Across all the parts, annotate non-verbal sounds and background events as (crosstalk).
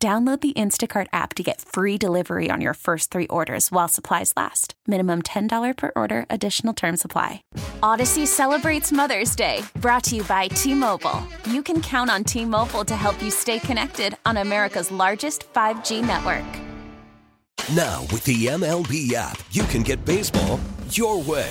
Download the Instacart app to get free delivery on your first three orders while supplies last. Minimum $10 per order, additional term supply. Odyssey celebrates Mother's Day, brought to you by T Mobile. You can count on T Mobile to help you stay connected on America's largest 5G network. Now, with the MLB app, you can get baseball your way.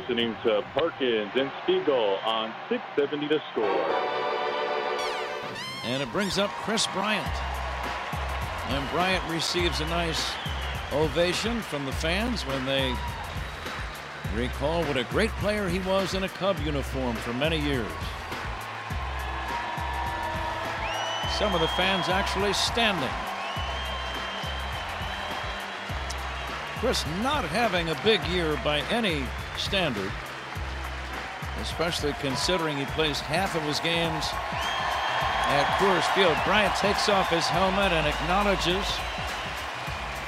Listening to Parkins and Spiegel on 670 The Score. And it brings up Kris Bryant. And Bryant receives a nice ovation from the fans when they recall what a great player he was in a Cub uniform for many years. Some of the fans actually standing. Kris not having a big year by any standard, especially considering he plays half of his games at Coors Field. Bryant takes off his helmet and acknowledges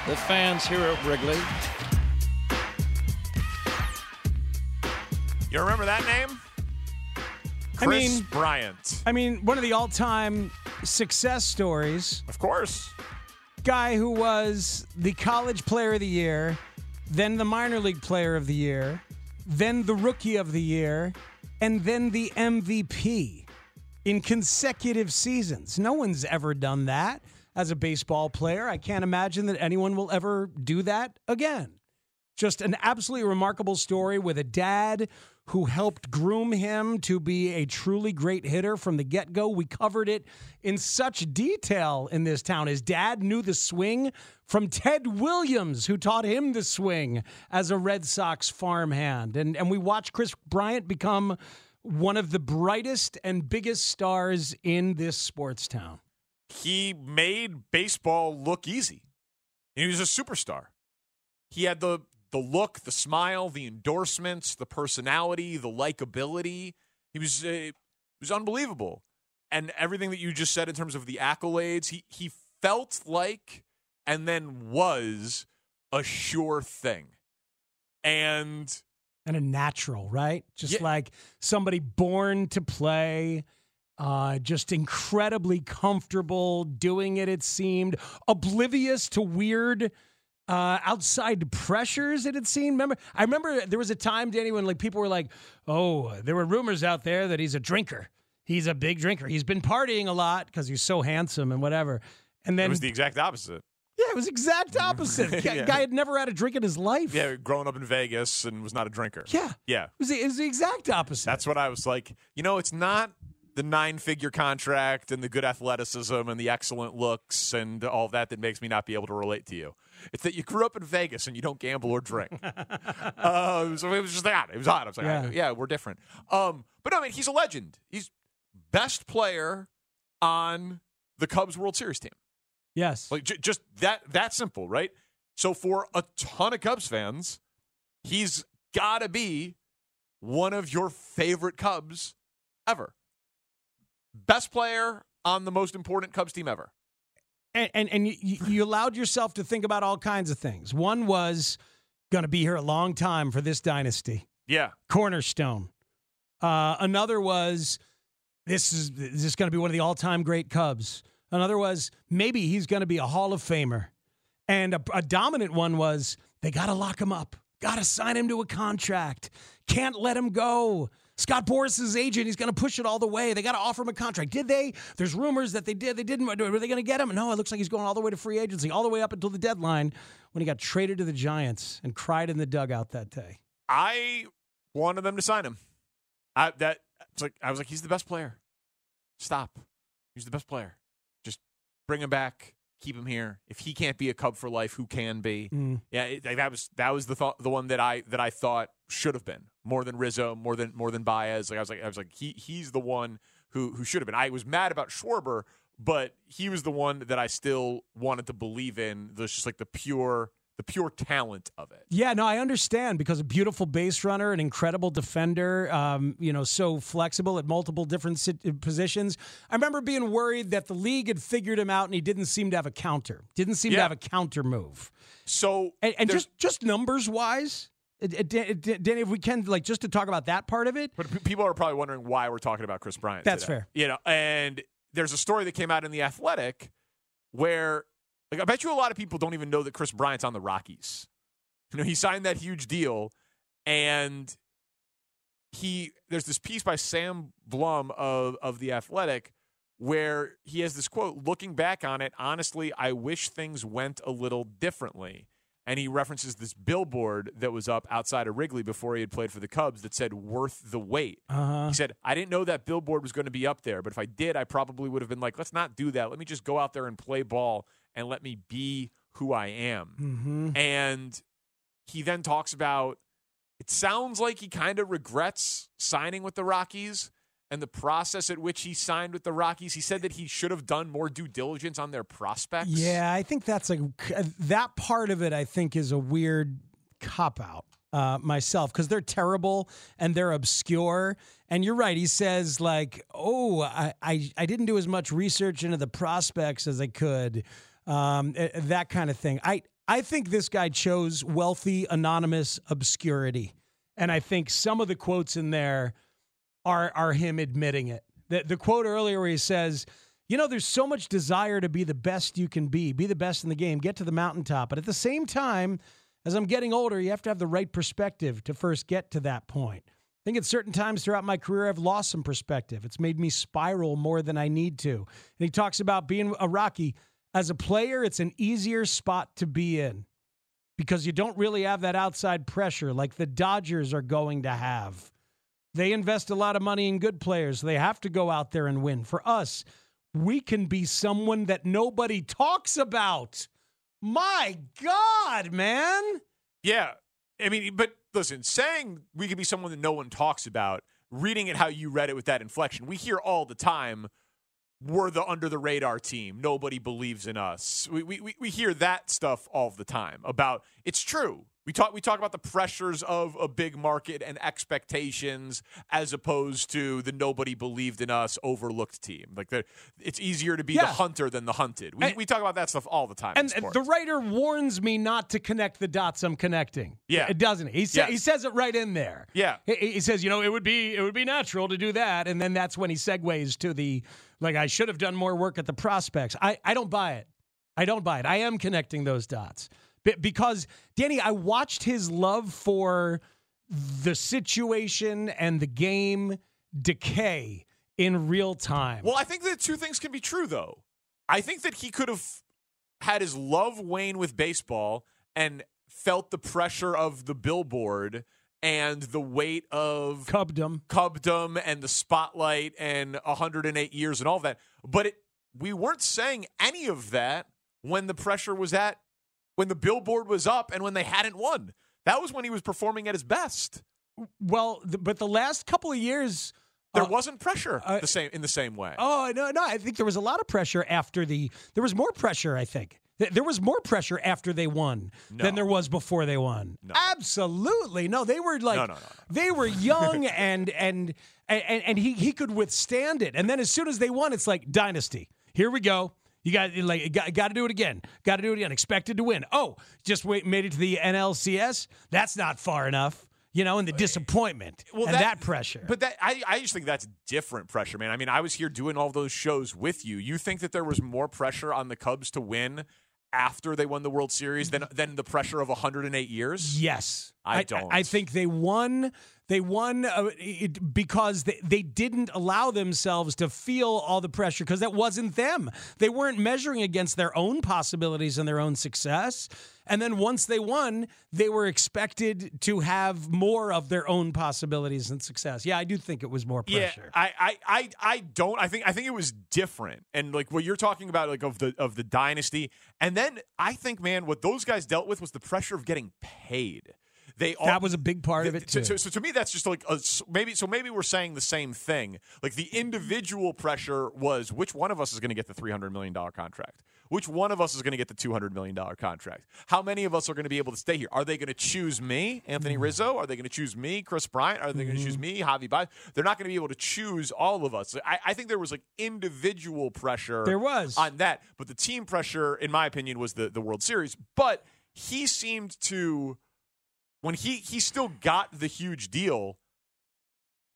the fans here at Wrigley. You remember that name? I Kris mean- Bryant. I mean, one of the all-time success stories. Of course. Guy who was the college player of the year, then the minor league player of the year, then the rookie of the year, and then the MVP in consecutive seasons. No one's ever done that as a baseball player. I can't imagine that anyone will ever do that again. Just an absolutely remarkable story with a dad who helped groom him to be a truly great hitter from the get go. We covered it in such detail in this town. His dad knew the swing from Ted Williams, who taught him the swing as a Red Sox farmhand. And, and we watched Kris Bryant become one of the brightest and biggest stars in this sports town. He made baseball look easy. He was a superstar. He had the the look, the smile, the endorsements, the personality, the likability. He was uh, it was unbelievable. And everything that you just said in terms of the accolades, he he felt like and then was a sure thing. And and a natural, right? Just Yeah. like somebody born to play, uh, just incredibly comfortable doing it, it seemed, oblivious to weird uh, outside pressures, it had seemed. Remember, I remember there was a time, Danny, when like people were like, oh, there were rumors out there that he's a drinker. He's a big drinker. He's been partying a lot because he's so handsome and whatever. And then it was the exact opposite. yeah, it was exact opposite. (laughs) Guy- Yeah. Guy had never had a drink in his life. Yeah, growing up in Vegas and was not a drinker. Yeah. Yeah. It was the, it was the exact opposite. That's what I was like. You know, it's not the nine figure contract and the good athleticism and the excellent looks and all that that makes me not be able to relate to you. It's that you grew up in Vegas and you don't gamble or drink. uh, (laughs) so it was just that. It was odd. I was like, Yeah. yeah, we're different. Um, but no, I mean, he's a legend. He's best player on the Cubs World Series team. yes. Like j- just that that simple, right? So for a ton of Cubs fans, he's got to be one of your favorite Cubs ever. Best player on the most important Cubs team ever. And and, and you, you allowed yourself to think about all kinds of things. One was going to be here a long time for this dynasty, Yeah. cornerstone. Uh, another was this is is this going to be one of the all time great Cubs. Another was maybe he's going to be a Hall of Famer, and a, a dominant one was they got to lock him up, got to sign him to a contract, can't let him go. Scott Boras's agent, he's going to push it all the way. They got to offer him a contract. Did they? There's rumors that they did. They didn't. Were they going to get him? No, it looks like he's going all the way to free agency, all the way up until the deadline when he got traded to the Giants and cried in the dugout that day. I wanted them to sign him. I that it's like I was like, he's the best player. Stop. He's the best player. Just bring him back. Keep him here. If he can't be a Cub for life, who can be? Mm. Yeah, it, that was that was the thought, the one that I that I thought should have been more than Rizzo, more than more than Baez. Like I was like I was like he he's the one who who should have been. I was mad about Schwarber, but he was the one that I still wanted to believe in. There's just like the pure the pure talent of it. Yeah, no, I understand because a beautiful base runner, an incredible defender, um, you know, so flexible at multiple different sit- uh, positions. I remember being worried that the league had figured him out and he didn't seem to have a counter. Didn't seem to have a counter move. So And, and just just numbers wise, it, uh, it- uh, Danny, if we can, like, just to talk about that part of it. But people are probably wondering why we're talking about Kris Bryant. That's today. fair. You know, and there's a story that came out in the Athletic where, like, I bet you a lot of people don't even know that Kris Bryant's on the Rockies. You know, he signed that huge deal, and he there's this piece by Sam Blum of of the Athletic where he has this quote looking back on it honestly i wish things went a little differently and he references this billboard that was up outside of wrigley before he had played for the cubs that said worth the wait Uh-huh. he said i didn't know that billboard was going to be up there but if i did i probably would have been like let's not do that let me just go out there and play ball and let me be who i am Mm-hmm. and he then talks about it sounds like he kind of regrets signing with the Rockies and the process at which he signed with the Rockies. He said that he should have done more due diligence on their prospects. Yeah, I think that's like that part of it. I think is a weird cop out uh, myself because they're terrible and they're obscure. And you're right. He says like, "Oh, I, I I didn't do as much research into the prospects as I could." Um, that kind of thing. I I think this guy chose wealthy, anonymous obscurity, and I think some of the quotes in there are are him admitting it. The the quote earlier where he says, "You know, there's so much desire to be the best you can be, be the best in the game, get to the mountaintop, but at the same time, as I'm getting older, you have to have the right perspective to first get to that point." I think at certain times throughout my career, I've lost some perspective. It's made me spiral more than I need to. And he talks about being a Rocky. As a player, it's an easier spot to be in because you don't really have that outside pressure like the Dodgers are going to have. They invest a lot of money in good players. They have to go out there and win. For us, we can be someone that nobody talks about. My God, man. Yeah. I mean, but listen, saying we could be someone that no one talks about, reading it how you read it with that inflection, we hear all the time, we're the under the radar team. Nobody believes in us. We, we, we- hear that stuff all the time about it's true. We talk we talk about the pressures of a big market and expectations as opposed to the nobody believed in us overlooked team. Like the, it's easier to be the hunter than the hunted. We, And- we talk about that stuff all the time. And the writer warns me not to connect the dots I'm connecting. Yeah. It doesn't. He, sa- Yes. he says it right in there. Yeah. He, he says, you know, it would be it would be natural to do that. And then that's when he segues to the like I should have done more work at the prospects. I, I don't buy it. I don't buy it. I am connecting those dots. Be- because Danny, I watched his love for the situation and the game decay in real time. Well, I think that two things can be true, though. I think that he could have had his love wane with baseball and felt the pressure of the billboard and the weight of Cubdom. Cubdom and the spotlight and 108 years and all that. But it, we weren't saying any of that when the pressure was at, when the billboard was up and when they hadn't won. That was when he was performing at his best. Well, th- but the last couple of years There uh, wasn't pressure uh, the same in the same way. Oh no, no! I think there was a lot of pressure after the. There was more pressure. I think there was more pressure after they won No. than there was before they won. No. Absolutely, no. They were like No, no, no, no. they were young (laughs) and and and and he he could withstand it. And then as soon as they won, it's like dynasty. Here we go. You got like got, got to do it again. Got to do it again. Expected to win. Oh, just wait, made it to the NLCS. That's not far enough. You know, and the disappointment and that, pressure. But that I, I just think that's different pressure, man. I mean, I was here doing all those shows with you. You think that there was more pressure on the Cubs to win after they won the World Series than than the pressure of 108 years? Yes, I don't. I, think they won. They won uh, it, because they, they didn't allow themselves to feel all the pressure because that wasn't them. They weren't measuring against their own possibilities and their own success. And then once they won, they were expected to have more of their own possibilities and success. Yeah, I do think it was more pressure. Yeah, I, I, I, I don't. I think I think it was different, and like what you're talking about, like of the of the dynasty, and then I think, man, what those guys dealt with was the pressure of getting paid. They all, that was a big part of it too. So, so, to me, that's just like a, maybe. So maybe we're saying the same thing. Like the individual pressure was which one of us is going to get the three hundred million dollar contract. Which one of us is going to get the $200 million contract? How many of us are going to be able to stay here? Are they going to choose me, Anthony Mm-hmm. Rizzo? Are they going to choose me, Kris Bryant? Are they going to choose me, Javi Baez? They're not going to be able to choose all of us. I, I think there was like individual pressure. There was. On that. But the team pressure, in my opinion, was the, the World Series. But he seemed to, when he, he still got the huge deal,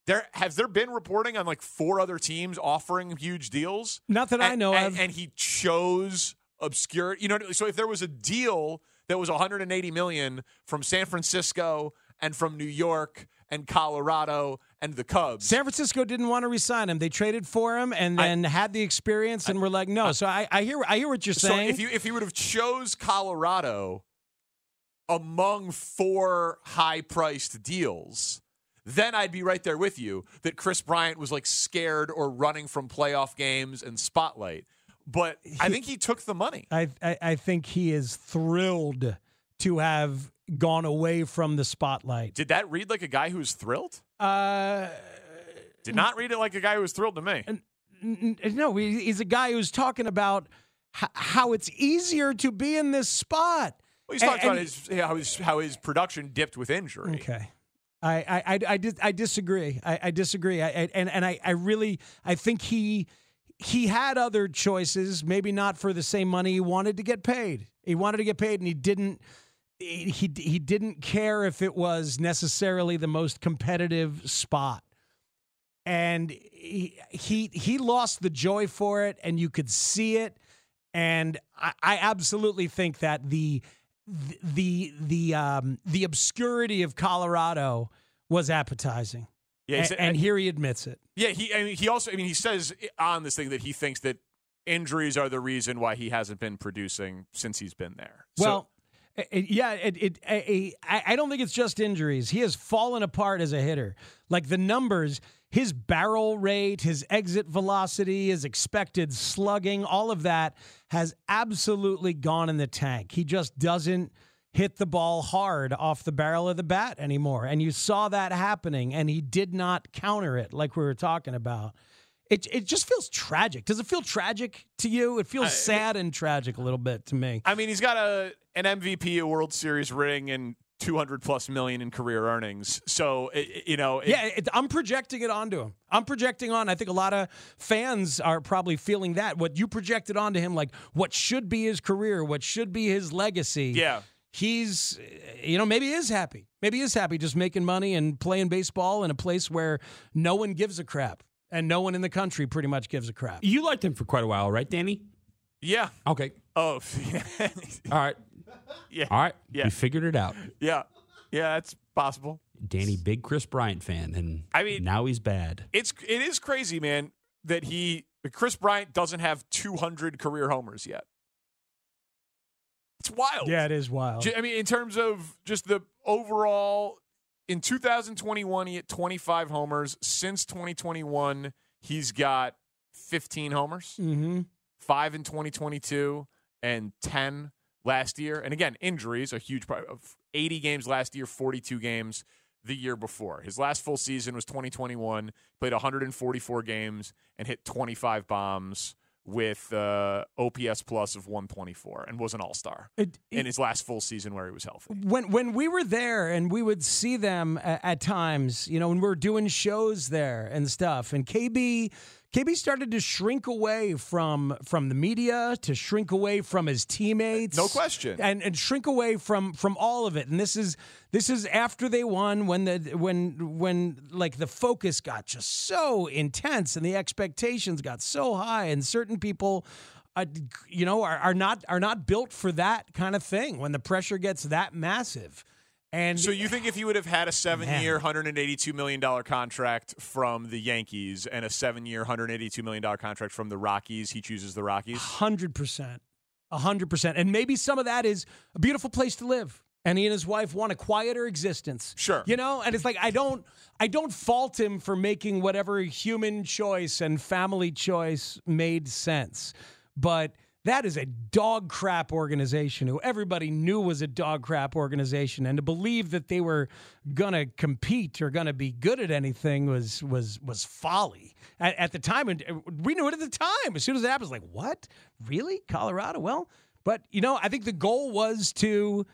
there has there been reporting on like four other teams offering huge deals? Not that I know and, of. And he chose obscure. You know, so if there was a deal that was 180 million from San Francisco and from New York and Colorado and the Cubs, San Francisco didn't want to resign him. They traded for him and I- then had the experience and were like, no. So I, I hear I hear what you're so saying. if you if he would have chose Colorado among four high priced deals. Then I'd be right there with you that Kris Bryant was like scared or running from playoff games and spotlight. But I think he took the money. I, I I think he is thrilled to have gone away from the spotlight. Did that read like a guy who was thrilled? Uh, Did not read it like a guy who was thrilled to me. no, he's a guy who's talking about how it's easier to be in this spot. Well, he's talking And- about his how his how his production dipped with injury. Okay. I I I, I, dis- I disagree. I, I disagree. I, I and and I, I really I think he he had other choices, maybe not for the same money. He wanted to get paid. He wanted to get paid, and he didn't. He he didn't care if it was necessarily the most competitive spot, and he he he lost the joy for it, and you could see it. And I, I absolutely think that the the the um, the obscurity of Colorado was appetizing. Yeah, and, here he admits it. Yeah, he. I mean, he also. I mean, he says on this thing that he thinks that injuries are the reason why he hasn't been producing since he's been there. So- Well, it- yeah, it, it, I I don't think it's just injuries. He has fallen apart as a hitter. Like the numbers, his barrel rate, his exit velocity, his expected slugging, all of that has absolutely gone in the tank. He just doesn't hit the ball hard off the barrel of the bat anymore. And you saw that happening, and he did not counter it like we were talking about. It, it just feels tragic. Does it feel tragic to you? It feels sad and tragic a little bit to me. I mean, he's got a an MVP, a World Series ring, and 200 plus million in career earnings. So it, it- you know, it- Yeah, it, I'm projecting it onto him. I'm projecting on. I think a lot of fans are probably feeling that. What you projected onto him, like what should be his career, what should be his legacy. yeah. He's, eh, you know, maybe is happy. Maybe is happy just making money and playing baseball in a place where no one gives a crap. And no one in the country pretty much gives a crap. You liked him for quite a while, right, Danny? Yeah. Okay. Oh, (laughs) All right. Yeah. All right. Yeah. We figured it out. yeah. Yeah, that's possible. Danny, big Kris Bryant fan, and I mean- now he's bad. It's it is crazy, man, that he Kris Bryant doesn't have 200 career homers yet. It's wild. Yeah, it is wild. I mean, in terms of just the overall, in 2021, he hit 25 homers. Since 2021, he's got 15 homers, Mm-hmm. five in 2022, and 10 last year. And again, injuries a huge part of 80 games last year, 42 games the year before. His last full season was 2021. Played 144 games and hit 25 bombs with uh, OPS plus of 124 and was an All Star in his last full season where he was healthy. when when we were there and we would see them at, at times, you know, when we were doing shows there and stuff, and KB KB started to shrink away from from the media, to shrink away from his teammates, No question. and and shrink away from from all of it. And this is this is after they won when the when when like the focus got just so intense and the expectations got so high, and certain people uh, you know, are, are not are not built for that kind of thing when the pressure gets that massive. And So you think if he would have had a seven-year, hundred and eighty-two million dollar contract from the Yankees and a seven-year, hundred eighty-two million dollar contract from the Rockies, he chooses the Rockies? hundred percent, hundred percent, and maybe some of that is a beautiful place to live. And he and his wife want a quieter existence. Sure. you know, and it's like I don't, I don't fault him for making whatever human choice and family choice made sense, but that is a dog crap organization who everybody knew was a dog crap organization, and to believe that they were gonna compete or gonna be good at anything was was was folly at, at the time, and uh, we knew it at the time. As soon as it happened, it was like, what? Really, Colorado? Well, but you know, I think the goal was to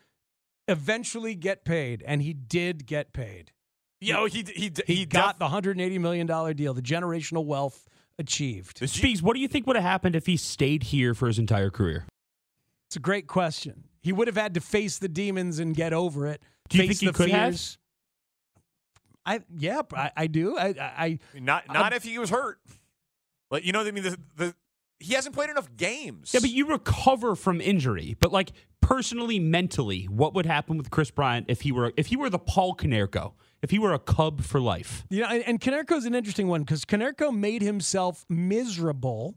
eventually get paid, and he did get paid. You know, he he He, he, got def- the hundred and eighty million dollar deal, the generational wealth achieved. Speaks, what do you think would have happened if he stayed here for his entire career? It's a great question. He would have had to face the demons and get over it. Do you face think he the could have? I yeah, I, I do. I, I not not if he was hurt. Like you know, what I mean, the, the he hasn't played enough games. Yeah, but you recover from injury. But like personally, mentally, what would happen with Kris Bryant if he were if he were the Paul Konerko, if he were a Cub for life? Know, and, and Konerko's an interesting one because Konerko made himself miserable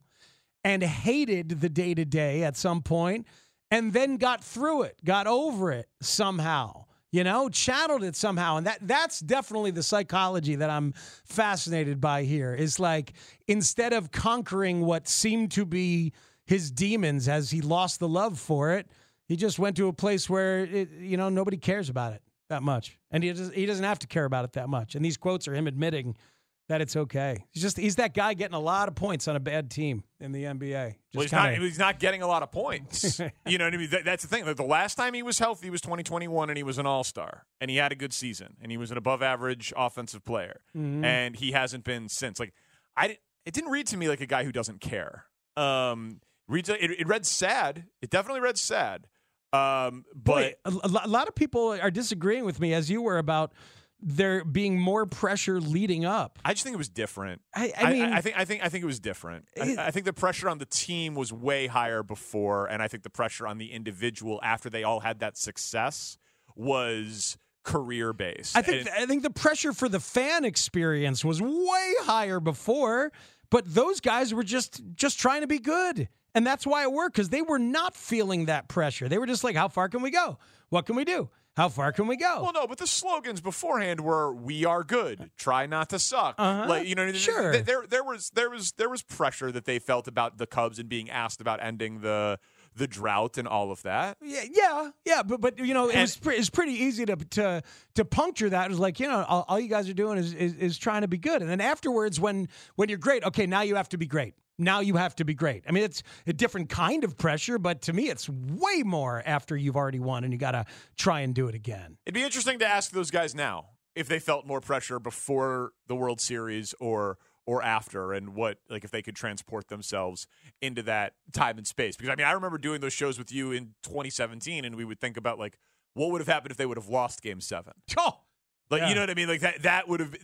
and hated the day to day at some point, and then got through it, got over it somehow. You know, channeled it somehow, and that that's definitely the psychology that I'm fascinated by here. Is like instead of conquering what seemed to be his demons as he lost the love for it, he just went to a place where it, you know nobody cares about it that much, and he doesn't, he doesn't have to care about it that much. And these quotes are him admitting that it's okay. He's just he's that guy getting a lot of points on a bad team in the NBA. Just Well, he's kinda- not. He's not getting a lot of points. (laughs) you know what I mean? That, that's the thing. Like, the last time he was healthy was 2021, and he was an All Star, and he had a good season, and he was an above average offensive player, Mm-hmm. and he hasn't been since. Like, I it didn't read to me like a guy who doesn't care. Um, reads it, it read sad. It definitely read sad. Um, but Boy, a, a lot of people are disagreeing with me as you were about there being more pressure leading up. I just think it was different. I- I mean- I, think I think I think it was different. I, It- I think the pressure on the team was way higher before, and I think the pressure on the individual after they all had that success was career based. I think I think the pressure for the fan experience was way higher before, but those guys were just just trying to be good. And that's why it worked because they were not feeling that pressure. They were just like, how far can we go? What can we do? How far can we go? well, no, but the slogans beforehand were "We are good. Try not to suck." Uh-huh. Like you know, Sure. th- There, there was, there was, there was pressure that they felt about the Cubs and being asked about ending the the drought and all of that. Yeah, yeah, yeah, but but you know, it was pre- it's pretty easy to to to puncture that. It was like you know, all, all you guys are doing is, is is trying to be good, and then afterwards, when when you're great, okay, now you have to be great. Now you have to be great. I mean, it's a different kind of pressure, but to me, it's way more after you've already won and you got to try and do it again. It'd be interesting to ask those guys now if they felt more pressure before the World Series or or after, and what like if they could transport themselves into that time and space. Because I mean, I remember doing those shows with you in 2017, and we would think about like what would have happened if they would have lost Game Seven. (laughs) Oh, Like Yeah. you know what I mean? Like that that would have.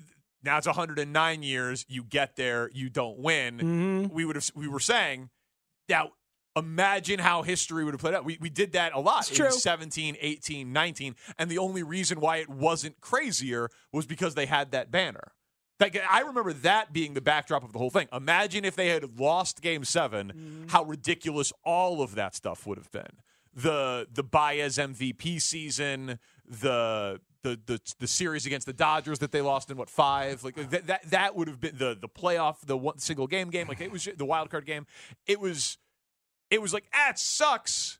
Now it's 109 years. You get there, you don't win. Mm-hmm. We would have. We were saying now. Imagine how history would have played out. We, we did that a lot It's true. in 17, 18, 19. And the only reason why it wasn't crazier was because they had that banner. Like I remember that being the backdrop of the whole thing. Imagine if they had lost game 7 Mm-hmm. how ridiculous all of that stuff would have been. The the Baez MVP season, the the the the series against the Dodgers that they lost in what five? Like that that, that would have been the the playoff, the one single game game. Like it was the wild card game. It was it was like ah, it sucks,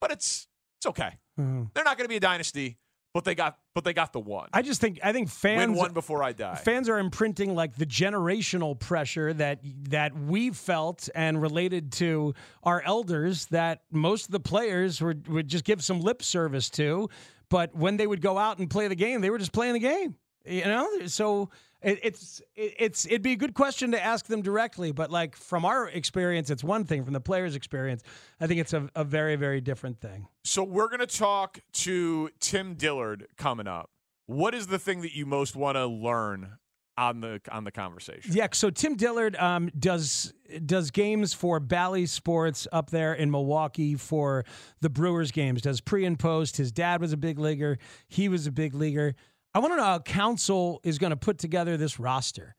but it's it's okay. Mhm. They're not going to be a dynasty, but they got but they got the one. I just think I think fans Win one before I die. fans are imprinting like the generational pressure that that we felt and related to our elders that most of the players were, would just give some lip service to but when they would go out and play the game they were just playing the game you know? So it, it's it, it's it'd be a good question to ask them directly but like from our experience it's one thing. From the players experience i think it's a, a very very different thing. So we're to talk to Tim Dillard coming up. What is the thing that you most want to learn on the on the conversation. Yeah, so Tim Dillard um, does does games for Bally Sports up there in Milwaukee for the Brewers games. Does pre and post. His dad was a big leaguer. He was a big leaguer. I want to know how Counsell is going to put together this roster.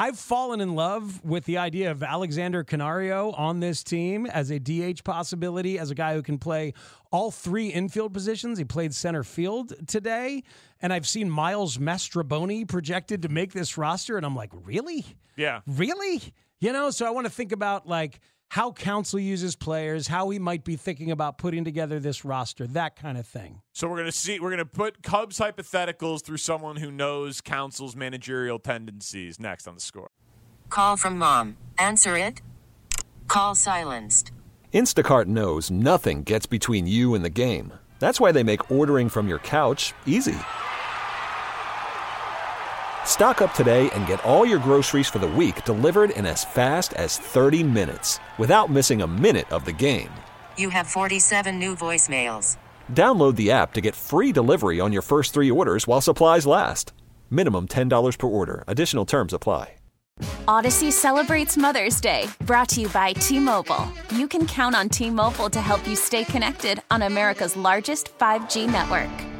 I've fallen in love with the idea of Alexander Canario on this team as a DH possibility, as a guy who can play all three infield positions. He played center field today, and I've seen Miles Mastrobuoni projected to make this roster, and I'm like, really? Yeah. Really? You know, so I want to think about like how Counsell uses players, how he might be thinking about putting together this roster, that kind of thing. So we're gonna see. We're gonna put Cubs hypotheticals through someone who knows Counsell's managerial tendencies. Next on the score. Call from mom. Answer it. Call silenced. Instacart knows nothing gets between you and the game. That's why they make ordering from your couch easy. Stock up today and get all your groceries for the week delivered in as fast as 30 minutes without missing a minute of the game. You have 47 new voicemails. Download the app to get free delivery on your first three orders while supplies last. Minimum $10 per order. Additional terms apply. Odyssey celebrates Mother's Day, brought to you by T Mobile. You can count on T Mobile to help you stay connected on America's largest 5G network.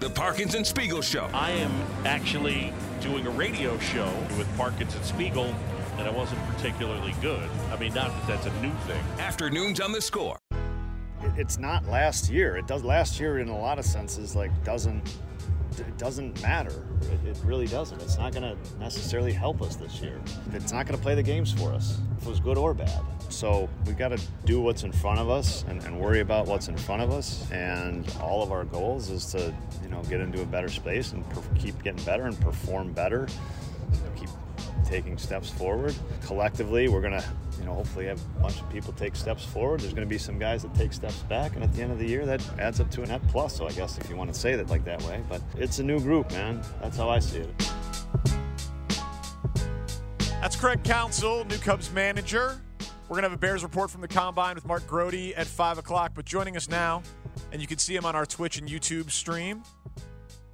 The Parkins and Spiegel Show. I am actually doing a radio show with Parkins and Spiegel, and I wasn't particularly good. I mean, not that that's a new thing. Afternoons on the score. It's not last year. It does last year in a lot of senses. Like doesn't it doesn't matter. It, it really doesn't. It's not going to necessarily help us this year. It's not going to play the games for us, if it was good or bad. So we got to do what's in front of us and, and worry about what's in front of us. And all of our goals is to, you know, get into a better space and per- keep getting better and perform better. Keep taking steps forward. Collectively, we're going to, you know, hopefully have a bunch of people take steps forward. There's going to be some guys that take steps back, and at the end of the year, that adds up to a net plus. So I guess if you want to say that like that way, but it's a new group, man. That's how I see it. That's Craig Counsell, new Cubs manager. We're going to have a Bears report from the Combine with Mark Grote at 5 o'clock. But joining us now, and you can see him on our Twitch and YouTube stream,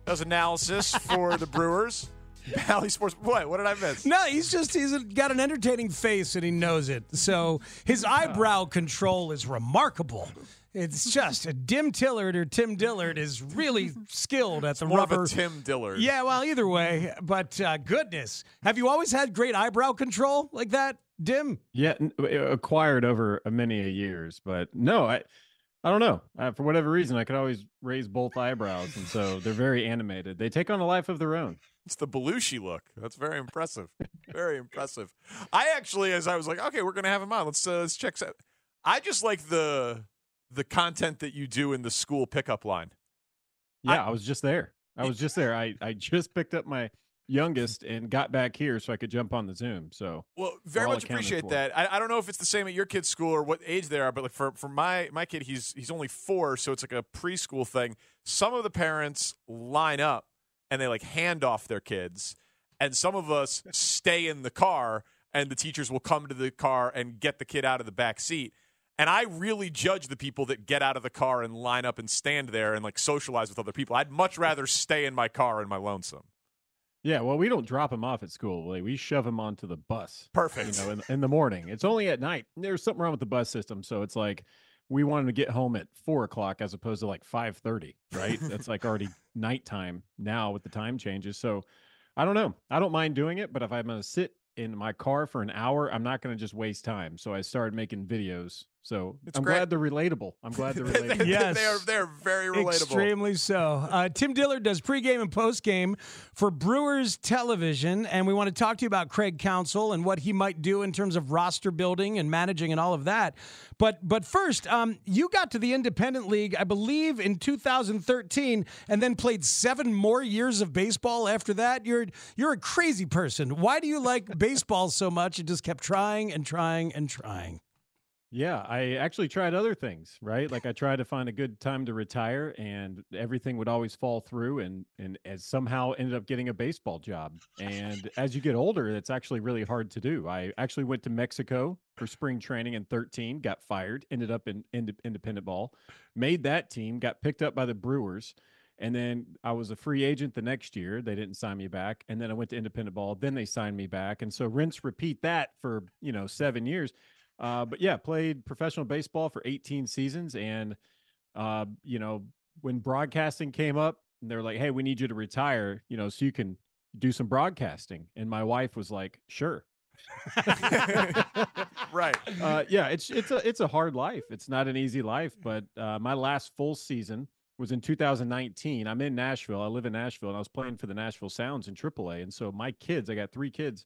does analysis for the Brewers. (laughs) Bally Sports. What? What did I miss? No, he's just he's got an entertaining face and he knows it. So his (laughs) eyebrow control is remarkable. It's just a Dim Tillard or Tim Dillard is really skilled at the More rubber. of a Tim Dillard. Yeah, well, either way. But uh, goodness, have you always had great eyebrow control like that, Dim? Yeah, acquired over many a years, but no, I, I don't know. Uh, for whatever reason, I could always raise both eyebrows, and so they're very animated. They take on a life of their own. It's the Belushi look. That's very impressive. very impressive. I actually, as I was like, okay, we're gonna have him on. Let's uh, let's check. Out. I just like the the content that you do in the school pickup line. Yeah, I, I was just there. I was just there. I I just picked up my youngest and got back here so I could jump on the Zoom. So well, very much appreciate for. that. I, I don't know if it's the same at your kid's school or what age they are, but like for for my my kid, he's he's only four, so it's like a preschool thing. Some of the parents line up and they like hand off their kids, and some of us stay in the car, and the teachers will come to the car and get the kid out of the back seat. And I really judge the people that get out of the car and line up and stand there and like socialize with other people. I'd much rather stay in my car in my lonesome. Yeah, well, we don't drop him off at school. Like, we shove him onto the bus. Perfect. You know, in, in the morning. It's only at night. There's something wrong with the bus system, so it's like we wanted to get home at four o'clock as opposed to like five thirty. Right? That's like already (laughs) nighttime now with the time changes. So I don't know. I don't mind doing it, but if I'm going to sit in my car for an hour, I'm not going to just waste time. So I started making videos So It's I'm great. glad they're relatable. I'm glad they're (laughs) relatable. Yes. they are they're very relatable. Extremely so. Uh, Tim Dillard does pregame and postgame for Brewers Television, and we want to talk to you about Craig Counsell and what he might do in terms of roster building and managing and all of that. But but first, um, you got to the Independent League, I believe, in 2013, and then played seven more years of baseball after that. You're you're a crazy person. Why do you like (laughs) baseball so much? and just kept trying and trying and trying. Yeah, I actually tried other things, right? Like I tried to find a good time to retire and everything would always fall through and and as somehow ended up getting a baseball job. And as you get older, that's actually really hard to do. I actually went to Mexico for spring training in 13, got fired, ended up in, in independent ball, made that team, got picked up by the Brewers. And then I was a free agent the next year. They didn't sign me back. And then I went to independent ball. Then they signed me back. And so rinse, repeat that for, you know, seven years. Uh, but yeah, played professional baseball for 18 seasons. And, uh, you know, when broadcasting came up, and they're like, hey, we need you to retire, you know, so you can do some broadcasting. And my wife was like, sure. (laughs) (laughs) right. Uh, yeah, it's it's a it's a hard life. It's not an easy life. But uh, my last full season was in 2019. I'm in Nashville. I live in Nashville, and I was playing for the Nashville Sounds in AAA. And so my kids, I got three kids,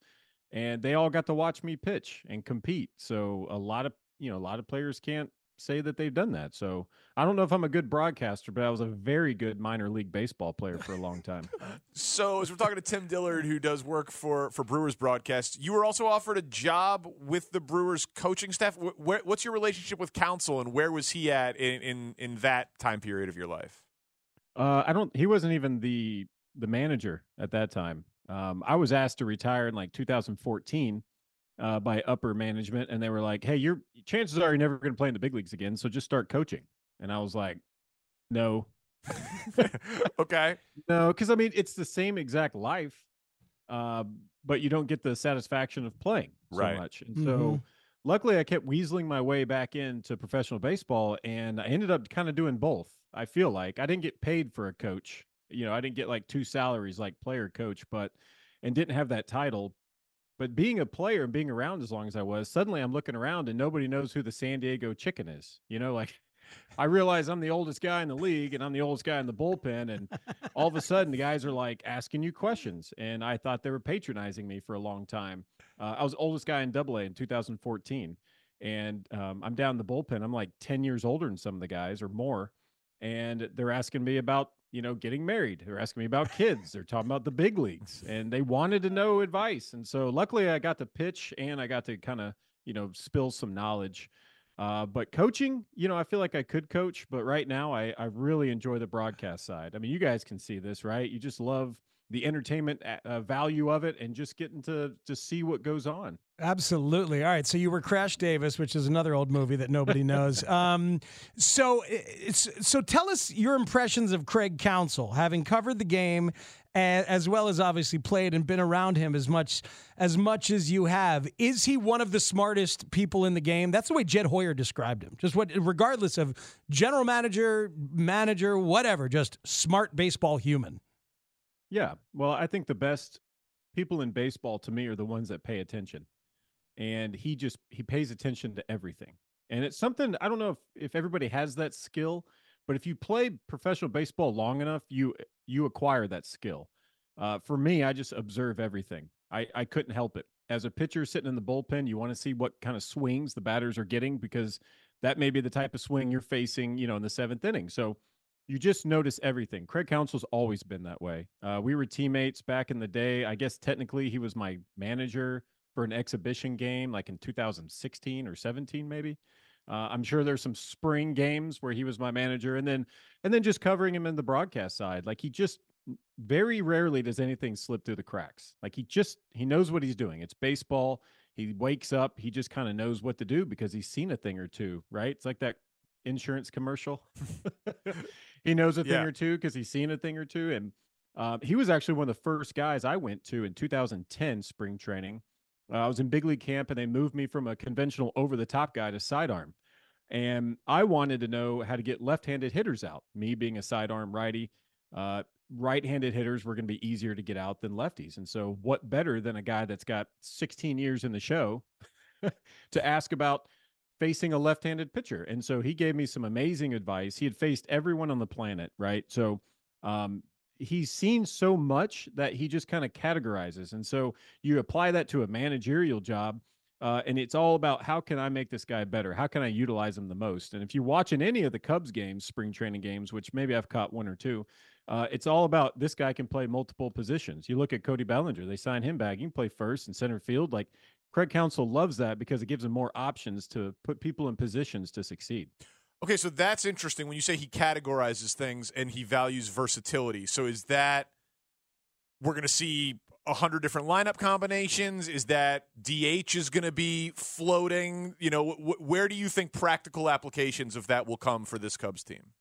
and they all got to watch me pitch and compete. So a lot of you know a lot of players can't say that they've done that. So I don't know if I'm a good broadcaster, but I was a very good minor league baseball player for a long time. (laughs) So as we're talking to Tim Dillard, who does work for for Brewers broadcast, you were also offered a job with the Brewers coaching staff. Where, what's your relationship with Counsell, and where was he at in in, in that time period of your life? Uh, I don't. He wasn't even the the manager at that time. Um, I was asked to retire in like 2014 uh, by upper management, and they were like, "Hey, your chances are you're never going to play in the big leagues again, so just start coaching." And I was like, "No, (laughs) (laughs) okay, no," because I mean it's the same exact life, uh, but you don't get the satisfaction of playing so Right. much. And so, luckily, I kept weaseling my way back into professional baseball, and I ended up kind of doing both. I feel like I didn't get paid for a coach. You know, I didn't get like two salaries like player coach, but and didn't have that title. But being a player and being around as long as I was, suddenly I'm looking around and nobody knows who the San Diego Chicken is. You know, like (laughs) I realize I'm the oldest guy in the league and I'm the oldest guy in the bullpen. And all of a sudden, the guys are like asking you questions. And I thought they were patronizing me for a long time. Uh, I was oldest guy in double A in 2014. And um, I'm down the bullpen. I'm like 10 years older than some of the guys or more. And they're asking me about, you know, getting married. They're asking me about kids. They're talking about the big leagues. And they wanted to know advice. And so luckily I got to pitch and I got to kind of, you know, spill some knowledge. Uh, but coaching, you know, I feel like I could coach, but right now I, I really enjoy the broadcast side. I mean, you guys can see this, right? You just love the entertainment uh, uh, value of it and just getting to to see what goes on. Absolutely. All right. So you were Crash Davis, which is another old movie that nobody knows. (laughs) um, so, it's, so tell us your impressions of Craig Counsell, having covered the game, as well as obviously played and been around him as much as much as you have. Is he one of the smartest people in the game? That's the way Jed Hoyer described him. Just what, regardless of general manager, manager, whatever, just smart baseball human. Yeah. Well, I think the best people in baseball to me are the ones that pay attention. And he just he pays attention to everything. And it's something I don't know if, if everybody has that skill, but if you play professional baseball long enough, you you acquire that skill. Uh, for me, I just observe everything. I, I couldn't help it. As a pitcher sitting in the bullpen, you want to see what kind of swings the batters are getting because that may be the type of swing you're facing, you know, in the seventh inning. So you just notice everything. Craig Counsell's always been that way. Uh, we were teammates back in the day. I guess technically he was my manager for an exhibition game, like in 2016 or 17, maybe. Uh, I'm sure there's some spring games where he was my manager, and then and then just covering him in the broadcast side. Like he just very rarely does anything slip through the cracks. Like he just he knows what he's doing. It's baseball. He wakes up. He just kind of knows what to do because he's seen a thing or two. Right? It's like that insurance commercial. (laughs) (laughs) he knows a thing Yeah. or two because he's seen a thing or two. And uh, he was actually one of the first guys I went to in 2010 spring training. Uh, I was in big league camp and they moved me from a conventional over the top guy to sidearm. And I wanted to know how to get left handed hitters out. Me being a sidearm righty, uh, right handed hitters were going to be easier to get out than lefties. And so, what better than a guy that's got 16 years in the show (laughs) to ask about facing a left-handed pitcher, and so he gave me some amazing advice. He had faced everyone on the planet, right? So um, he's seen so much that he just kind of categorizes, and so you apply that to a managerial job. Uh, and it's all about how can I make this guy better? How can I utilize him the most? And if you watch in any of the Cubs games, spring training games, which maybe I've caught one or two, uh, it's all about this guy can play multiple positions. You look at Cody Bellinger; they signed him back. He can play first and center field. Like Craig Counsell loves that because it gives him more options to put people in positions to succeed. Okay, so that's interesting when you say he categorizes things and he values versatility. So is that we're going to see a hundred different lineup combinations? Is that DH is going to be floating? You know, wh- where do you think practical applications of that will come for this Cubs team?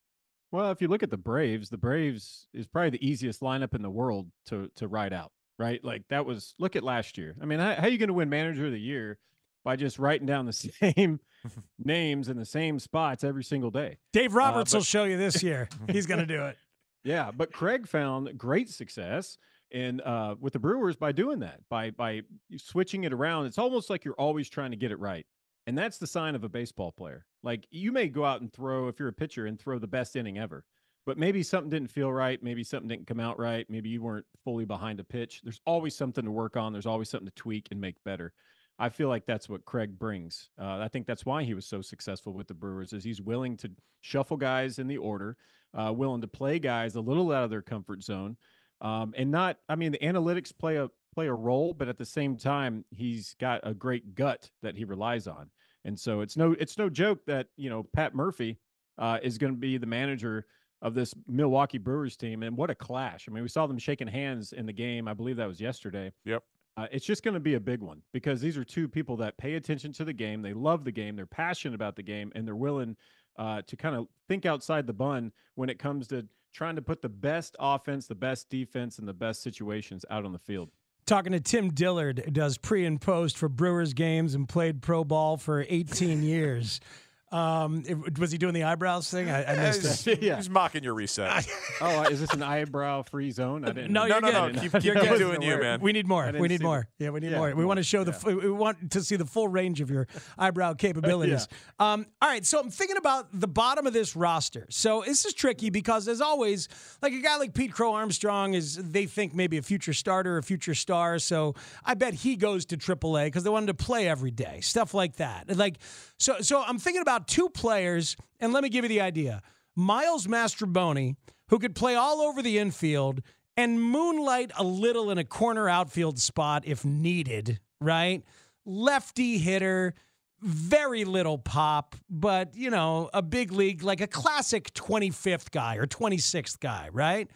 Well, if you look at the Braves, the Braves is probably the easiest lineup in the world to to ride out, right? Like that was look at last year. I mean, how, how are you going to win Manager of the Year by just writing down the (laughs) same (laughs) names in the same spots every single day? Dave Roberts Uh, will show you this year. (laughs) He's going to do it. Yeah, but Craig found great success in uh, with the Brewers by doing that, by by switching it around. It's almost like you're always trying to get it right, and that's the sign of a baseball player. Like you may go out and throw if you're a pitcher and throw the best inning ever, but maybe something didn't feel right, maybe something didn't come out right, maybe you weren't fully behind a pitch. There's always something to work on. There's always something to tweak and make better. I feel like that's what Craig brings. Uh, I think that's why he was so successful with the Brewers, is he's willing to shuffle guys in the order, uh, willing to play guys a little out of their comfort zone, um, and not. I mean, the analytics play a play a role, but at the same time, he's got a great gut that he relies on, and so it's no it's no joke that you know Pat Murphy uh, is going to be the manager of this Milwaukee Brewers team, and what a clash! I mean, we saw them shaking hands in the game. I believe that was yesterday. Yep. Uh, it's just going to be a big one because these are two people that pay attention to the game. They love the game. They're passionate about the game, and they're willing uh, to kind of think outside the bun when it comes to trying to put the best offense, the best defense, and the best situations out on the field. Talking to Tim Dillard, who does pre and post for Brewers games and played pro ball for 18 years. (laughs) Um, it- was he doing the eyebrows thing? I, I missed it. (laughs) He's, he's mocking your reset. (laughs) Oh, is this an eyebrow free zone? I didn't. No, know. you're no, good. no, keep- keep (laughs) You're good. doing you, man. We need more. We need more. the- yeah, we need Yeah, more. We want to show the. f We want to see the full range of your eyebrow capabilities. um, all right, so I'm thinking about the bottom of this roster. So this is tricky because, as always, like a guy like Pete Crow Armstrong is. They think maybe a future starter, a future star. So I bet he goes to AAA because they want him to play every day, stuff like that. Like so. So I'm thinking about two players, and let me give you the idea. Miles Mastrobuoni, who could play all over the infield and moonlight a little in a corner outfield spot if needed, right? Lefty hitter, very little pop, but, you know, a big league, like a classic 25th guy or 26th guy, right?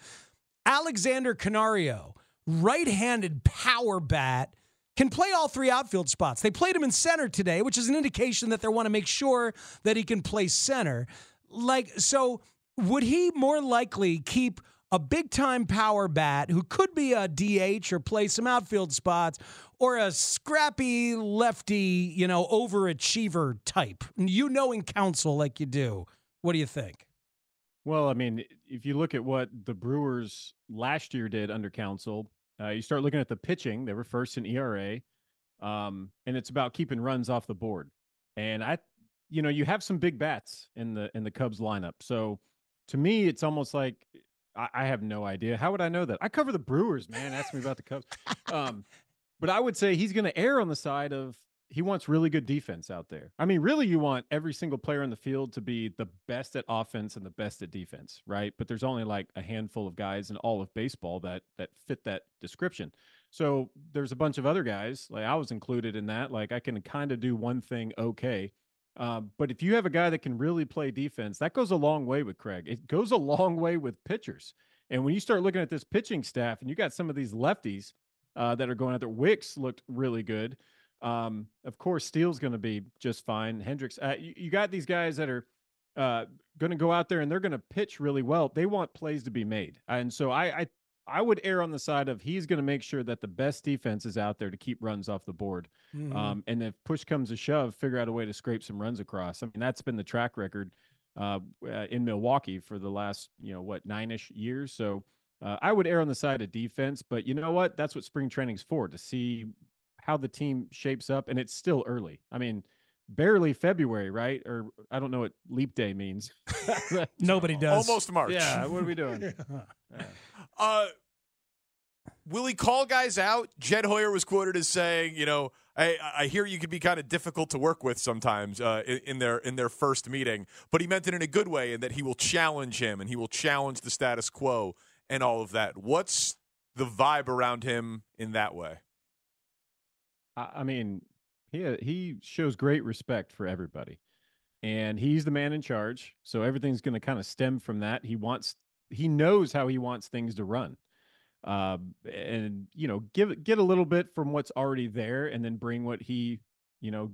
Alexander Canario, right handed power bat, can play all three outfield spots. They played him in center today, which is an indication that they want to make sure that he can play center. Like, so would he more likely keep a big time power bat who could be a DH or play some outfield spots or a scrappy lefty, you know, overachiever type? You know, in Counsell like you do. What do you think? Well, I mean, if you look at what the Brewers last year did under Counsell, uh, you start looking at the pitching. They were first in ERA, um, and it's about keeping runs off the board. And I, you know, you have some big bats in the in the Cubs lineup. So to me, it's almost like I, I have no idea. How would I know that? I cover the Brewers, man. Ask me about the Cubs. (laughs) Um, but I would say he's going to err on the side of he wants really good defense out there. I mean, really, you want every single player in the field to be the best at offense and the best at defense, right? But there's only like a handful of guys in all of baseball that that fit that description. So there's a bunch of other guys, like I was included in that. Like I can kind of do one thing okay. Um, but if you have a guy that can really play defense, that goes a long way with Craig. It goes a long way with pitchers. And when you start looking at this pitching staff, and you got some of these lefties uh, that are going out there, Wicks looked really good. Um, of course, Steele's going to be just fine. Hendricks, uh, you, you got these guys that are uh, going to go out there and they're going to pitch really well. They want plays to be made, and so I, I, I would err on the side of he's going to make sure that the best defense is out there to keep runs off the board. Mhm. Um, and if push comes to shove, figure out a way to scrape some runs across. I mean, that's been the track record uh, uh, in Milwaukee for the last, you know, what nine-ish years. So uh, I would err on the side of defense, but you know what? That's what spring training's for to see how the team shapes up. And it's still early. I mean, barely February, right? Or I don't know what leap day means. (laughs) (laughs) Nobody does. Almost March. Yeah, what are we doing? (laughs) Uh, will he call guys out? Jed Hoyer was quoted as saying, you know, I, I hear you can be kind of difficult to work with sometimes uh, in, in their in their first meeting, but he meant it in a good way, and that he will challenge him and he will challenge the status quo and all of that. What's the vibe around him in that way? I, mean, he uh, he shows great respect for everybody, and he's the man in charge. So everything's going to kind of stem from that. He wants he knows how he wants things to run, um, and you know, give get a little bit from what's already there, and then bring what he you know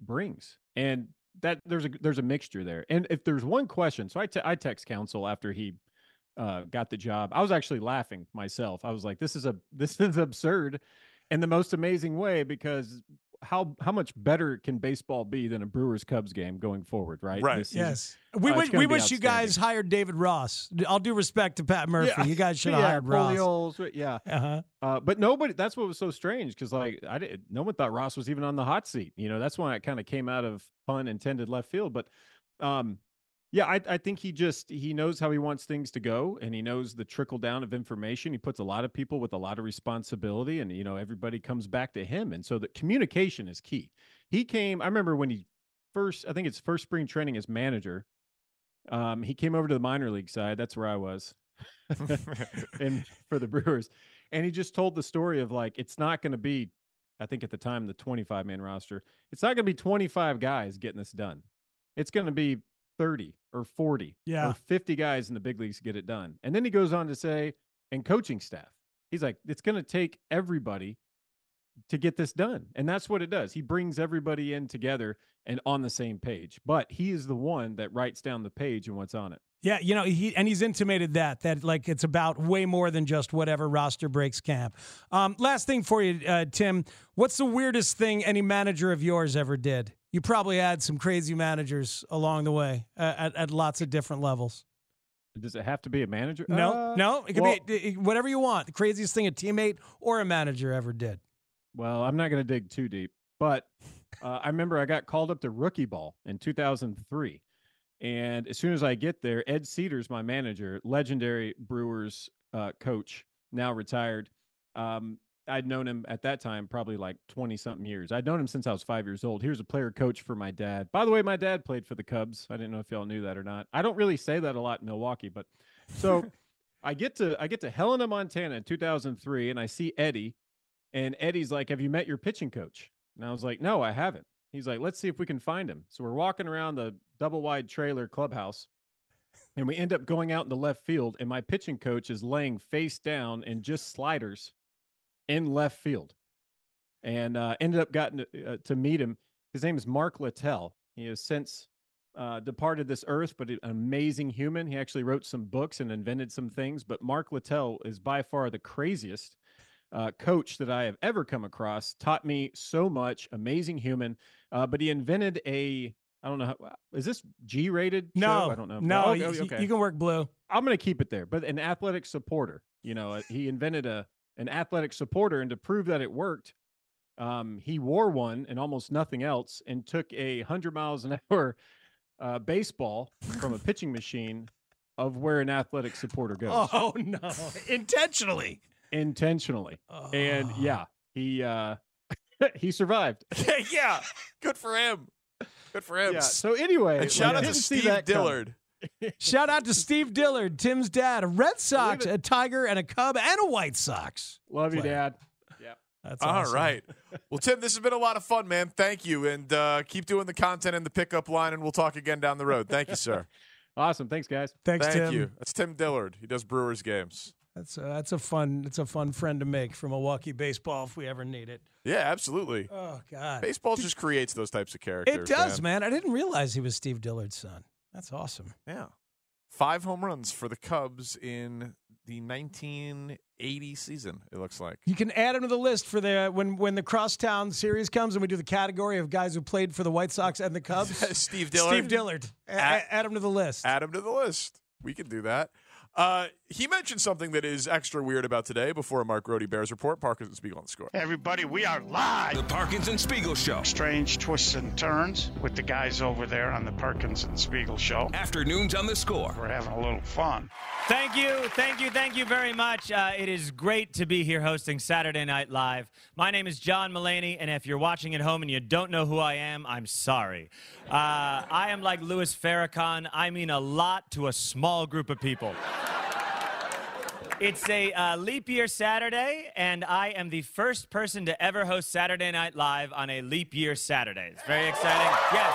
brings. And that there's a there's a mixture there. And if there's one question, so I te- I text Counsell after he uh, got the job. I was actually laughing myself. I was like, this is a (laughs) this is absurd in the most amazing way because how how much better can baseball be than a Brewers Cubs game going forward, right? Right. Yes. We, Uh, wish, we wish you guys hired David Ross. I'll do respect to Pat Murphy. Yeah. You guys (laughs) should have yeah, hired Ross. Polioles, yeah. Uh-huh. Uh, but nobody. That's what was so strange because like I did. No one thought Ross was even on the hot seat. You know, that's why it kind of came out of pun intended left field. But um, yeah, I, I think he just he knows how he wants things to go, and he knows the trickle down of information. He puts a lot of people with a lot of responsibility, and you know everybody comes back to him, and so the communication is key. He came. I remember when he first. I think it's first spring training as manager. Um, he came over to the minor league side. That's where I was, (laughs) and for the Brewers, and he just told the story of like it's not going to be. I think at the time the 25 man roster. It's not going to be 25 guys getting this done. It's going to be 30 or 40 Yeah. or 50 guys in the big leagues to get it done. And then he goes on to say, and coaching staff. He's like, it's going to take everybody to get this done. And that's what it does. He brings everybody in together and on the same page. But he is the one that writes down the page and what's on it. Yeah, you know, he and he's intimated that that like it's about way more than just whatever roster breaks camp. Um, last thing for you, uh, Tim, what's the weirdest thing any manager of yours ever did? You probably had some crazy managers along the way uh, at, at lots of different levels. Does it have to be a manager? No, Uh, no, it could well- be whatever you want. The craziest thing a teammate or a manager ever did. Well, I'm not going to dig too deep, but uh, I remember I got called up to rookie ball in 2003. And as soon as I get there, Ed Sedar, my manager, legendary Brewers uh, coach, now retired. Um, I'd known him at that time probably like 20 something years. I'd known him since I was five years old. He was a player coach for my dad. By the way, my dad played for the Cubs. I didn't know if y'all knew that or not. I don't really say that a lot in Milwaukee, but so (laughs) I get to I get to Helena, Montana in 2003, and I see Eddie, and Eddie's like, "Have you met your pitching coach?" And I was like, "No, I haven't." He's like, "Let's see if we can find him." So we're walking around the double wide trailer clubhouse, and we end up going out in the left field, and my pitching coach is laying face down in just sliders in left field, and uh, ended up gotten to, uh, to meet him. His name is Mark Littell. He has since uh, departed this earth, but an amazing human. He actually wrote some books and invented some things. But Mark Littell is by far the craziest uh, coach that I have ever come across. Taught me so much. Amazing human. Uh, but he invented a. I don't know. How, is this G rated? No, I don't know. No, Oh, you, okay, you- okay. you can work blue. I'm going to keep it there. But an athletic supporter, you know, uh, he invented a an athletic supporter, and to prove that it worked, um, he wore one and almost nothing else, and took a hundred miles an (laughs) hour uh, baseball from a pitching machine of where an athletic supporter (laughs) goes Oh no, intentionally. intentionally. And yeah, he uh, (laughs) he survived. yeah, good for him. Good for him. Yeah. So anyway, and shout out to Steve Dillard. coming. Dillard. Shout out to Steve Dillard, Tim's dad, a Red Sox, a Tiger, and a Cub, and a White Sox. Love you, player. Dad. Yeah. That's All awesome. right. Well, Tim, this has been a lot of fun, man. Thank you. And uh, keep doing the content and the pickup line, and we'll talk again down the road. Thank you, sir. (laughs) Awesome. Thanks, guys. Thanks, Thank Tim. you. That's Tim Dillard. He does Brewers games. That's a, that's a fun it's a fun friend to make for Milwaukee baseball if we ever need it. Yeah, absolutely. Oh God, Baseball just creates those types of characters. it does, man. I didn't realize he was Steve Dillard's son. That's awesome. Yeah. Five home runs for the Cubs in the 1980 season, it looks like. You can add him to the list for the when when the crosstown series comes and we do the category of guys who played for the White Sox and the Cubs. (laughs) Steve Dillard. Steve Dillard. A- Add- add him to the list. Add him to the list. We can do that. Uh, he mentioned something that is extra weird about today before a Mark Grote Bears report. Parkins and Spiegel on the score. Everybody, we are live. The Parkins and Spiegel Show. Strange twists and turns with the guys over there on the Parkins and Spiegel Show. Afternoons on the score. We're having a little fun. Thank you, thank you, thank you very much. Uh, it is great to be here hosting Saturday Night Live. My name is John Mulaney, and if you're watching at home and you don't know who I am, I'm sorry. Uh, I am like Louis Farrakhan. I mean a lot to a small group of people. It's a uh, leap year Saturday, and I am the first person to ever host Saturday Night Live on a leap year Saturday. It's very exciting. Yes.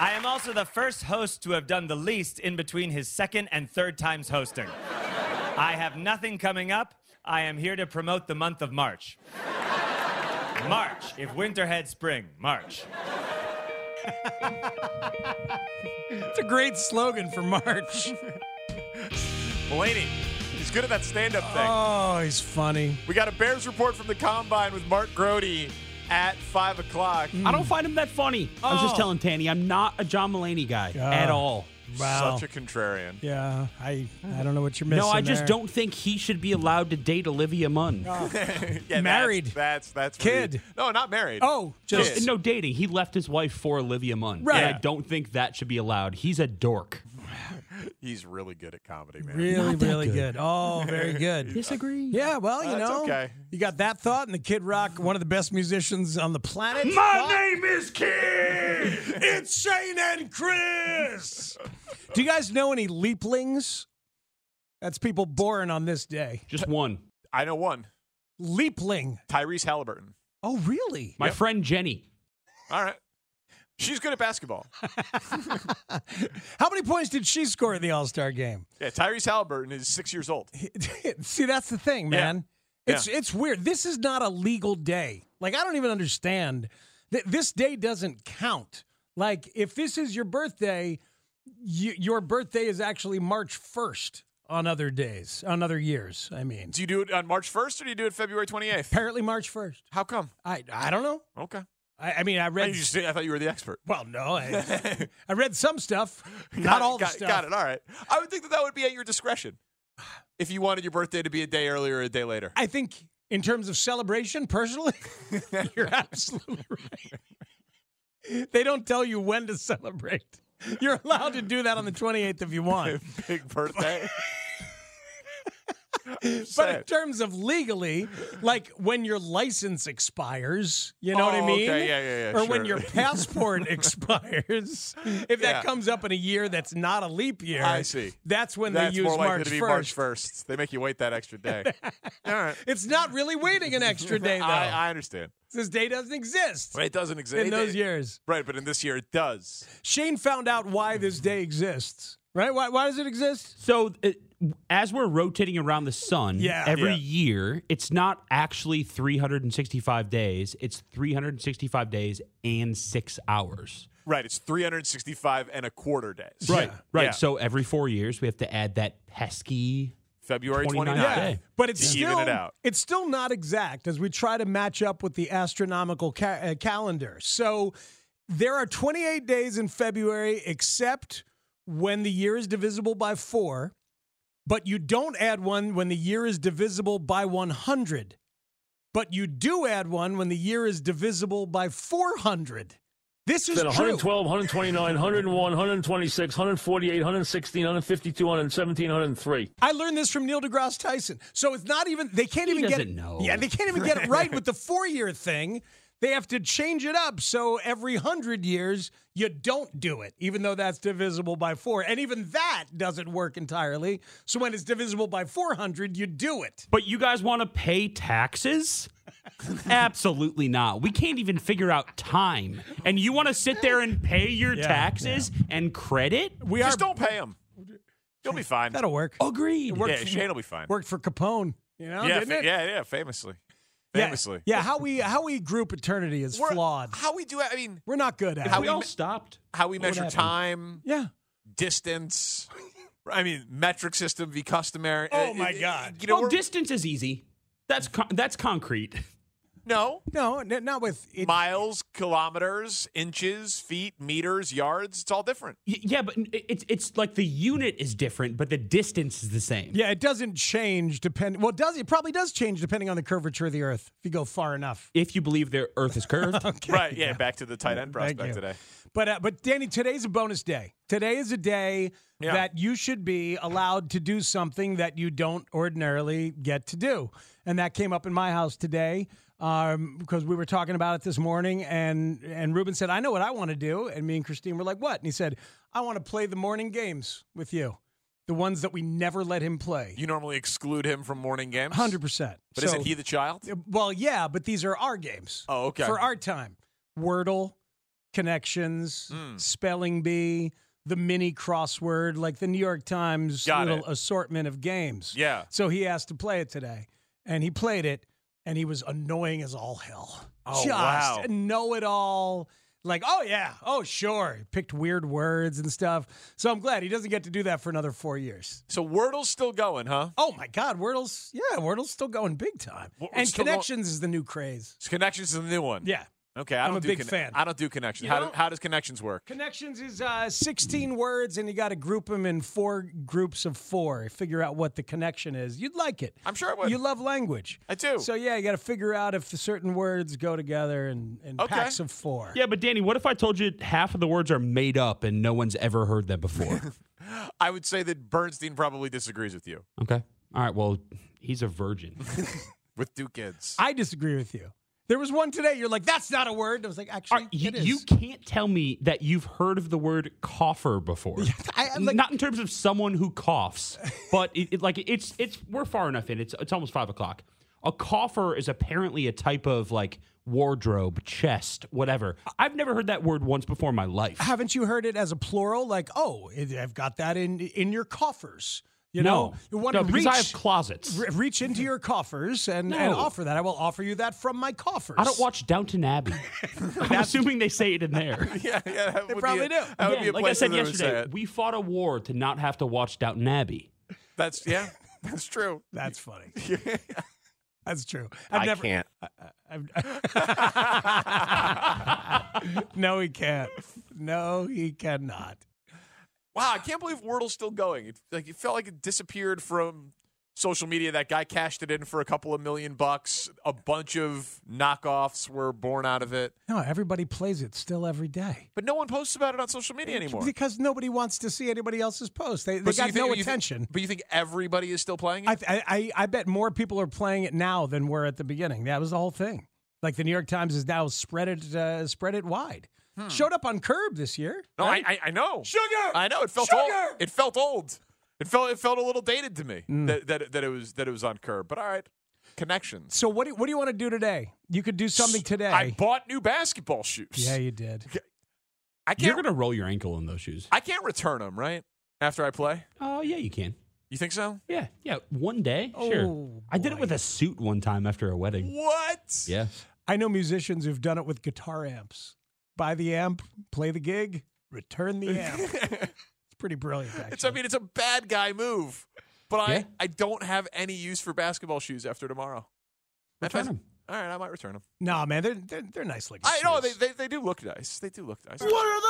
I am also the first host to have done the least in between his second and third times hosting. I have nothing coming up. I am here to promote the month of March. March. If winter had spring, March. It's a great slogan for March. (laughs) Mulaney, he's good at that stand-up thing. Oh, he's funny. We got a Bears report from the combine with Mark Grote at five o'clock. I don't find him that funny. I was just Oh. telling Tanny, I'm not a John Mulaney guy at all. Wow. Such a contrarian. Yeah, I I don't know what you're missing. No, I just there. don't think he should be allowed to date Olivia Munn. Oh. (laughs) Yeah, Married. That's that's, that's Kid. rude. No, not married. Oh, just Kid. No dating. He left his wife for Olivia Munn. Right. And I don't think that should be allowed. He's a dork. (laughs) He's really good at comedy, man. really, Not really good. good. Oh, very good. (laughs) Disagree. Uh, yeah, well, you That's know, okay. you got that thought, and the Kid Rock, one of the best musicians on the planet. My What? name is Kid. It's Shane and Chris. Do you guys know any leaplings? That's people born on this day. Just one. I know one. Leapling. Tyrese Halliburton. Oh, really? My friend Jenny. All right. She's good at basketball. (laughs) How many points did she score in the All Star game? Yeah, Tyrese Halliburton is six years old. (laughs) See, that's the thing, Yeah. man. It's Yeah. it's weird. This is not a legal day. Like I don't even understand that this day doesn't count. Like if this is your birthday, your birthday is actually March first on other days, on other years. I mean, Do you do it on March 1st or do you do it February 28th? apparently March first. How come? I I don't know. Okay. I, I mean, I I, read. just, I thought you were the expert. well, no, I, (laughs) I read some stuff, Got not all the stuff. Got it. All right. I would think that that would be at your discretion if you wanted your birthday to be a day earlier or a day later. I think in terms of celebration, personally, (laughs) you're absolutely right. They don't tell you when to celebrate. You're allowed to do that on the 28th if you want. (laughs) Big birthday. But in terms of legally, like when your license expires, you know what I Oh, mean? okay. Yeah, yeah, yeah, Or when your passport (laughs) expires, if that Yeah. comes up in a year that's not a leap year, I see. That's when That's they use more likely March to be 1st. March 1st. They make you wait that extra day. (laughs) All right. It's not really waiting an extra day, (laughs) though. I, I understand. this day doesn't exist But it doesn't exist. in those years. Right, but in this year it does. Shane found out why this day exists, right? Why, why does it exist? So, uh, as we're rotating around the sun Yeah. every Yeah. year, it's not actually 365 days. It's 365 days and six hours. Right, it's 365 and a quarter days. Right. Right. Yeah. So every four years, we have to add that pesky. February 29th 29th. day. But it's still even it out. it's still not exact as we try to match up with the astronomical ca- uh, calendar. So there are 28 days in February except when the year is divisible by 4, but you don't add one when the year is divisible by 100. But you do add one when the year is divisible by 400. This is Then true. 112, 129, 101, 126, 148, 116, 152, 117, 103. I learned this from Neil deGrasse Tyson. So it's not even they can't He even get it. know. Yeah, they can't even get it right (laughs) with the four year thing. They have to change it up. So every hundred years you don't do it, even though that's divisible by four. And even that doesn't work entirely. So when it's divisible by four hundred, you do it. But you guys want to pay taxes? (laughs) Absolutely not. We can't even figure out time. And you want to sit there and pay your Yeah, taxes and credit? We Just are don't pay them. You'll be fine. that'll work. Agreed. It worked yeah, for- Shane will be fine. Worked for Capone, you know, yeah, didn't fa- it? yeah, yeah, famously. Yeah, Famously. Yeah, how we how we group eternity is We're- flawed. How we do it, I mean, We're not good at How it. we we all stopped. how we What measure happened? time, Yeah. distance. (laughs) I mean, metric system v customary. Oh Uh, my uh, God. You know, well, we're- distance is easy. That's con- that's concrete. (laughs) No. No, n- not with it, Miles, kilometers, inches, feet, meters, yards. It's all different. Y- Yeah, but it's it's like the unit is different, but the distance is the same. Yeah, it doesn't change depending. Well, it does it probably does change depending on the curvature of the Earth if you go far enough. If you believe the Earth is curved, (laughs) Okay. Right. Yeah. Back to the tight end prospect today. But uh, but Danny, today's a bonus day. Today is a day Yeah. that you should be allowed to do something that you don't ordinarily get to do, and that came up in my house today um, because we were talking about it this morning, and and Ruben said, "I know what I want to do," and me and Christine were like, "What?" And he said, "I want to play the morning games with you, the ones that we never let him play." You normally exclude him from morning games. Hundred percent. But isn't he the child? Well, yeah, but these are our games. Oh, okay. For our time. Wordle, connections, Hmm. spelling bee, the mini crossword, like the New York Times Got little it. assortment of games. Yeah. So he asked to play it today. And he played it, and he was annoying as all hell. Oh, Just wow. know it all. Like, oh, yeah. Oh, sure. He picked weird words and stuff. So I'm glad he doesn't get to do that for another four years. So Wordle's still going, huh? Oh my God, Wordle's yeah, Wordle's still going big time. Wordle's and still going- connections is the new craze. Connections is the new one. Yeah. Okay. I I'm don't a do big fan. I don't do connections. How, don't? do, how does connections work? Connections is uh, 16 words, and you got to group them in four groups of four. Figure out what the connection is. You'd like it. I'm sure I would. You love language. I do. So yeah, you got to figure out if the certain words go together in, in Okay. packs of four. yeah, but Danny, what if I told you half of the words are made up and no one's ever heard them before? (laughs) I would say that Bernstein probably disagrees with you okay. All right. Well, he's a virgin. (laughs) with two kids. I disagree with you. There was one today. You're like, that's not a word. I was like, All actually, right, you, it is. you can't tell me that you've heard of the word cougher before. (laughs) I- I'm like- Not in terms of someone who coughs, (laughs) but it, it- like it's it's we're far enough in. It's it's almost five o'clock. A cougher is apparently a type of like wardrobe, chest, whatever. I've never heard that word once before in my life. Haven't you heard it as a plural? Like, oh, I've got that in in your coffers. You no, know, you want no, to because reach, I have closets. re- reach into your coffers and, and offer that. I will offer you that from my coffers. I don't watch Downton Abbey. (laughs) (laughs) I'm assuming they say it in there. (laughs) yeah, yeah. That They probably be a, do. That would Again, be a like I said where they would say yesterday, we fought a war to not have to watch Downton Abbey. That's yeah. That's true. That's funny. That's true. I I've never. can't. I've, no, he can't. No, he cannot. Wow, I can't believe Wordle's still going. It, like it felt like it disappeared from social media. That guy cashed it in for a couple of million bucks. A bunch of knockoffs were born out of it, No, everybody plays it still every day. but no one posts about it on social media anymore. Because nobody wants to see anybody else's post. They, they so got think- no you think- attention. but you think everybody is still playing it? I, I, I I bet more people are playing it now than were at the beginning. That was the whole thing. Like the New York Times has now spread it uh, spread it wide. Showed up on Curb this year. Hmm. no, right? I, I I know. Sugar. I know. It felt Sugar! old. It felt old. It felt it felt a little dated to me Mm. that, that that it was that it was on curb. But all right, connections. So what do, what do you want to do today? You could do something today. I bought new basketball shoes. yeah, you did. I You're gonna roll your ankle in those shoes. I can't return them right after I play. Oh yeah, you can. You think so? Yeah, yeah. One day, sure. Oh, I did it with a suit one time after a wedding. What? Yeah. I know musicians who've done it with guitar amps. Buy the amp, play the gig, return the amp. (laughs) it's pretty brilliant, actually. It's. I mean, it's a bad guy move, but Yeah. I I don't have any use for basketball shoes after tomorrow. Return I- 'em. All right, I might return them. no, man, they're they're, they're nice looking. I know they, they they do look nice. They do look nice. What are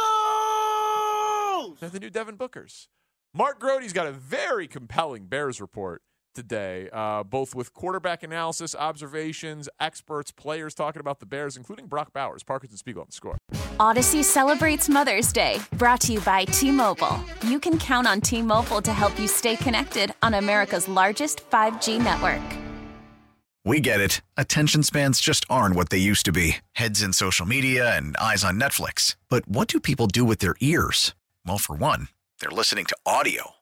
those? They're the new Devin Bookers. Mark Grote's got a very compelling Bears report today, uh, both with quarterback analysis, observations, experts, players talking about the Bears, including Brock Bowers, Parkins and Spiegel on the score. Audacy celebrates Mother's Day, brought to you by T Mobile. You can count on T Mobile to help you stay connected on America's largest 5G network. We get it. Attention spans just aren't what they used to be heads in social media and eyes on Netflix. But what do people do with their ears? Well, for one, they're listening to audio.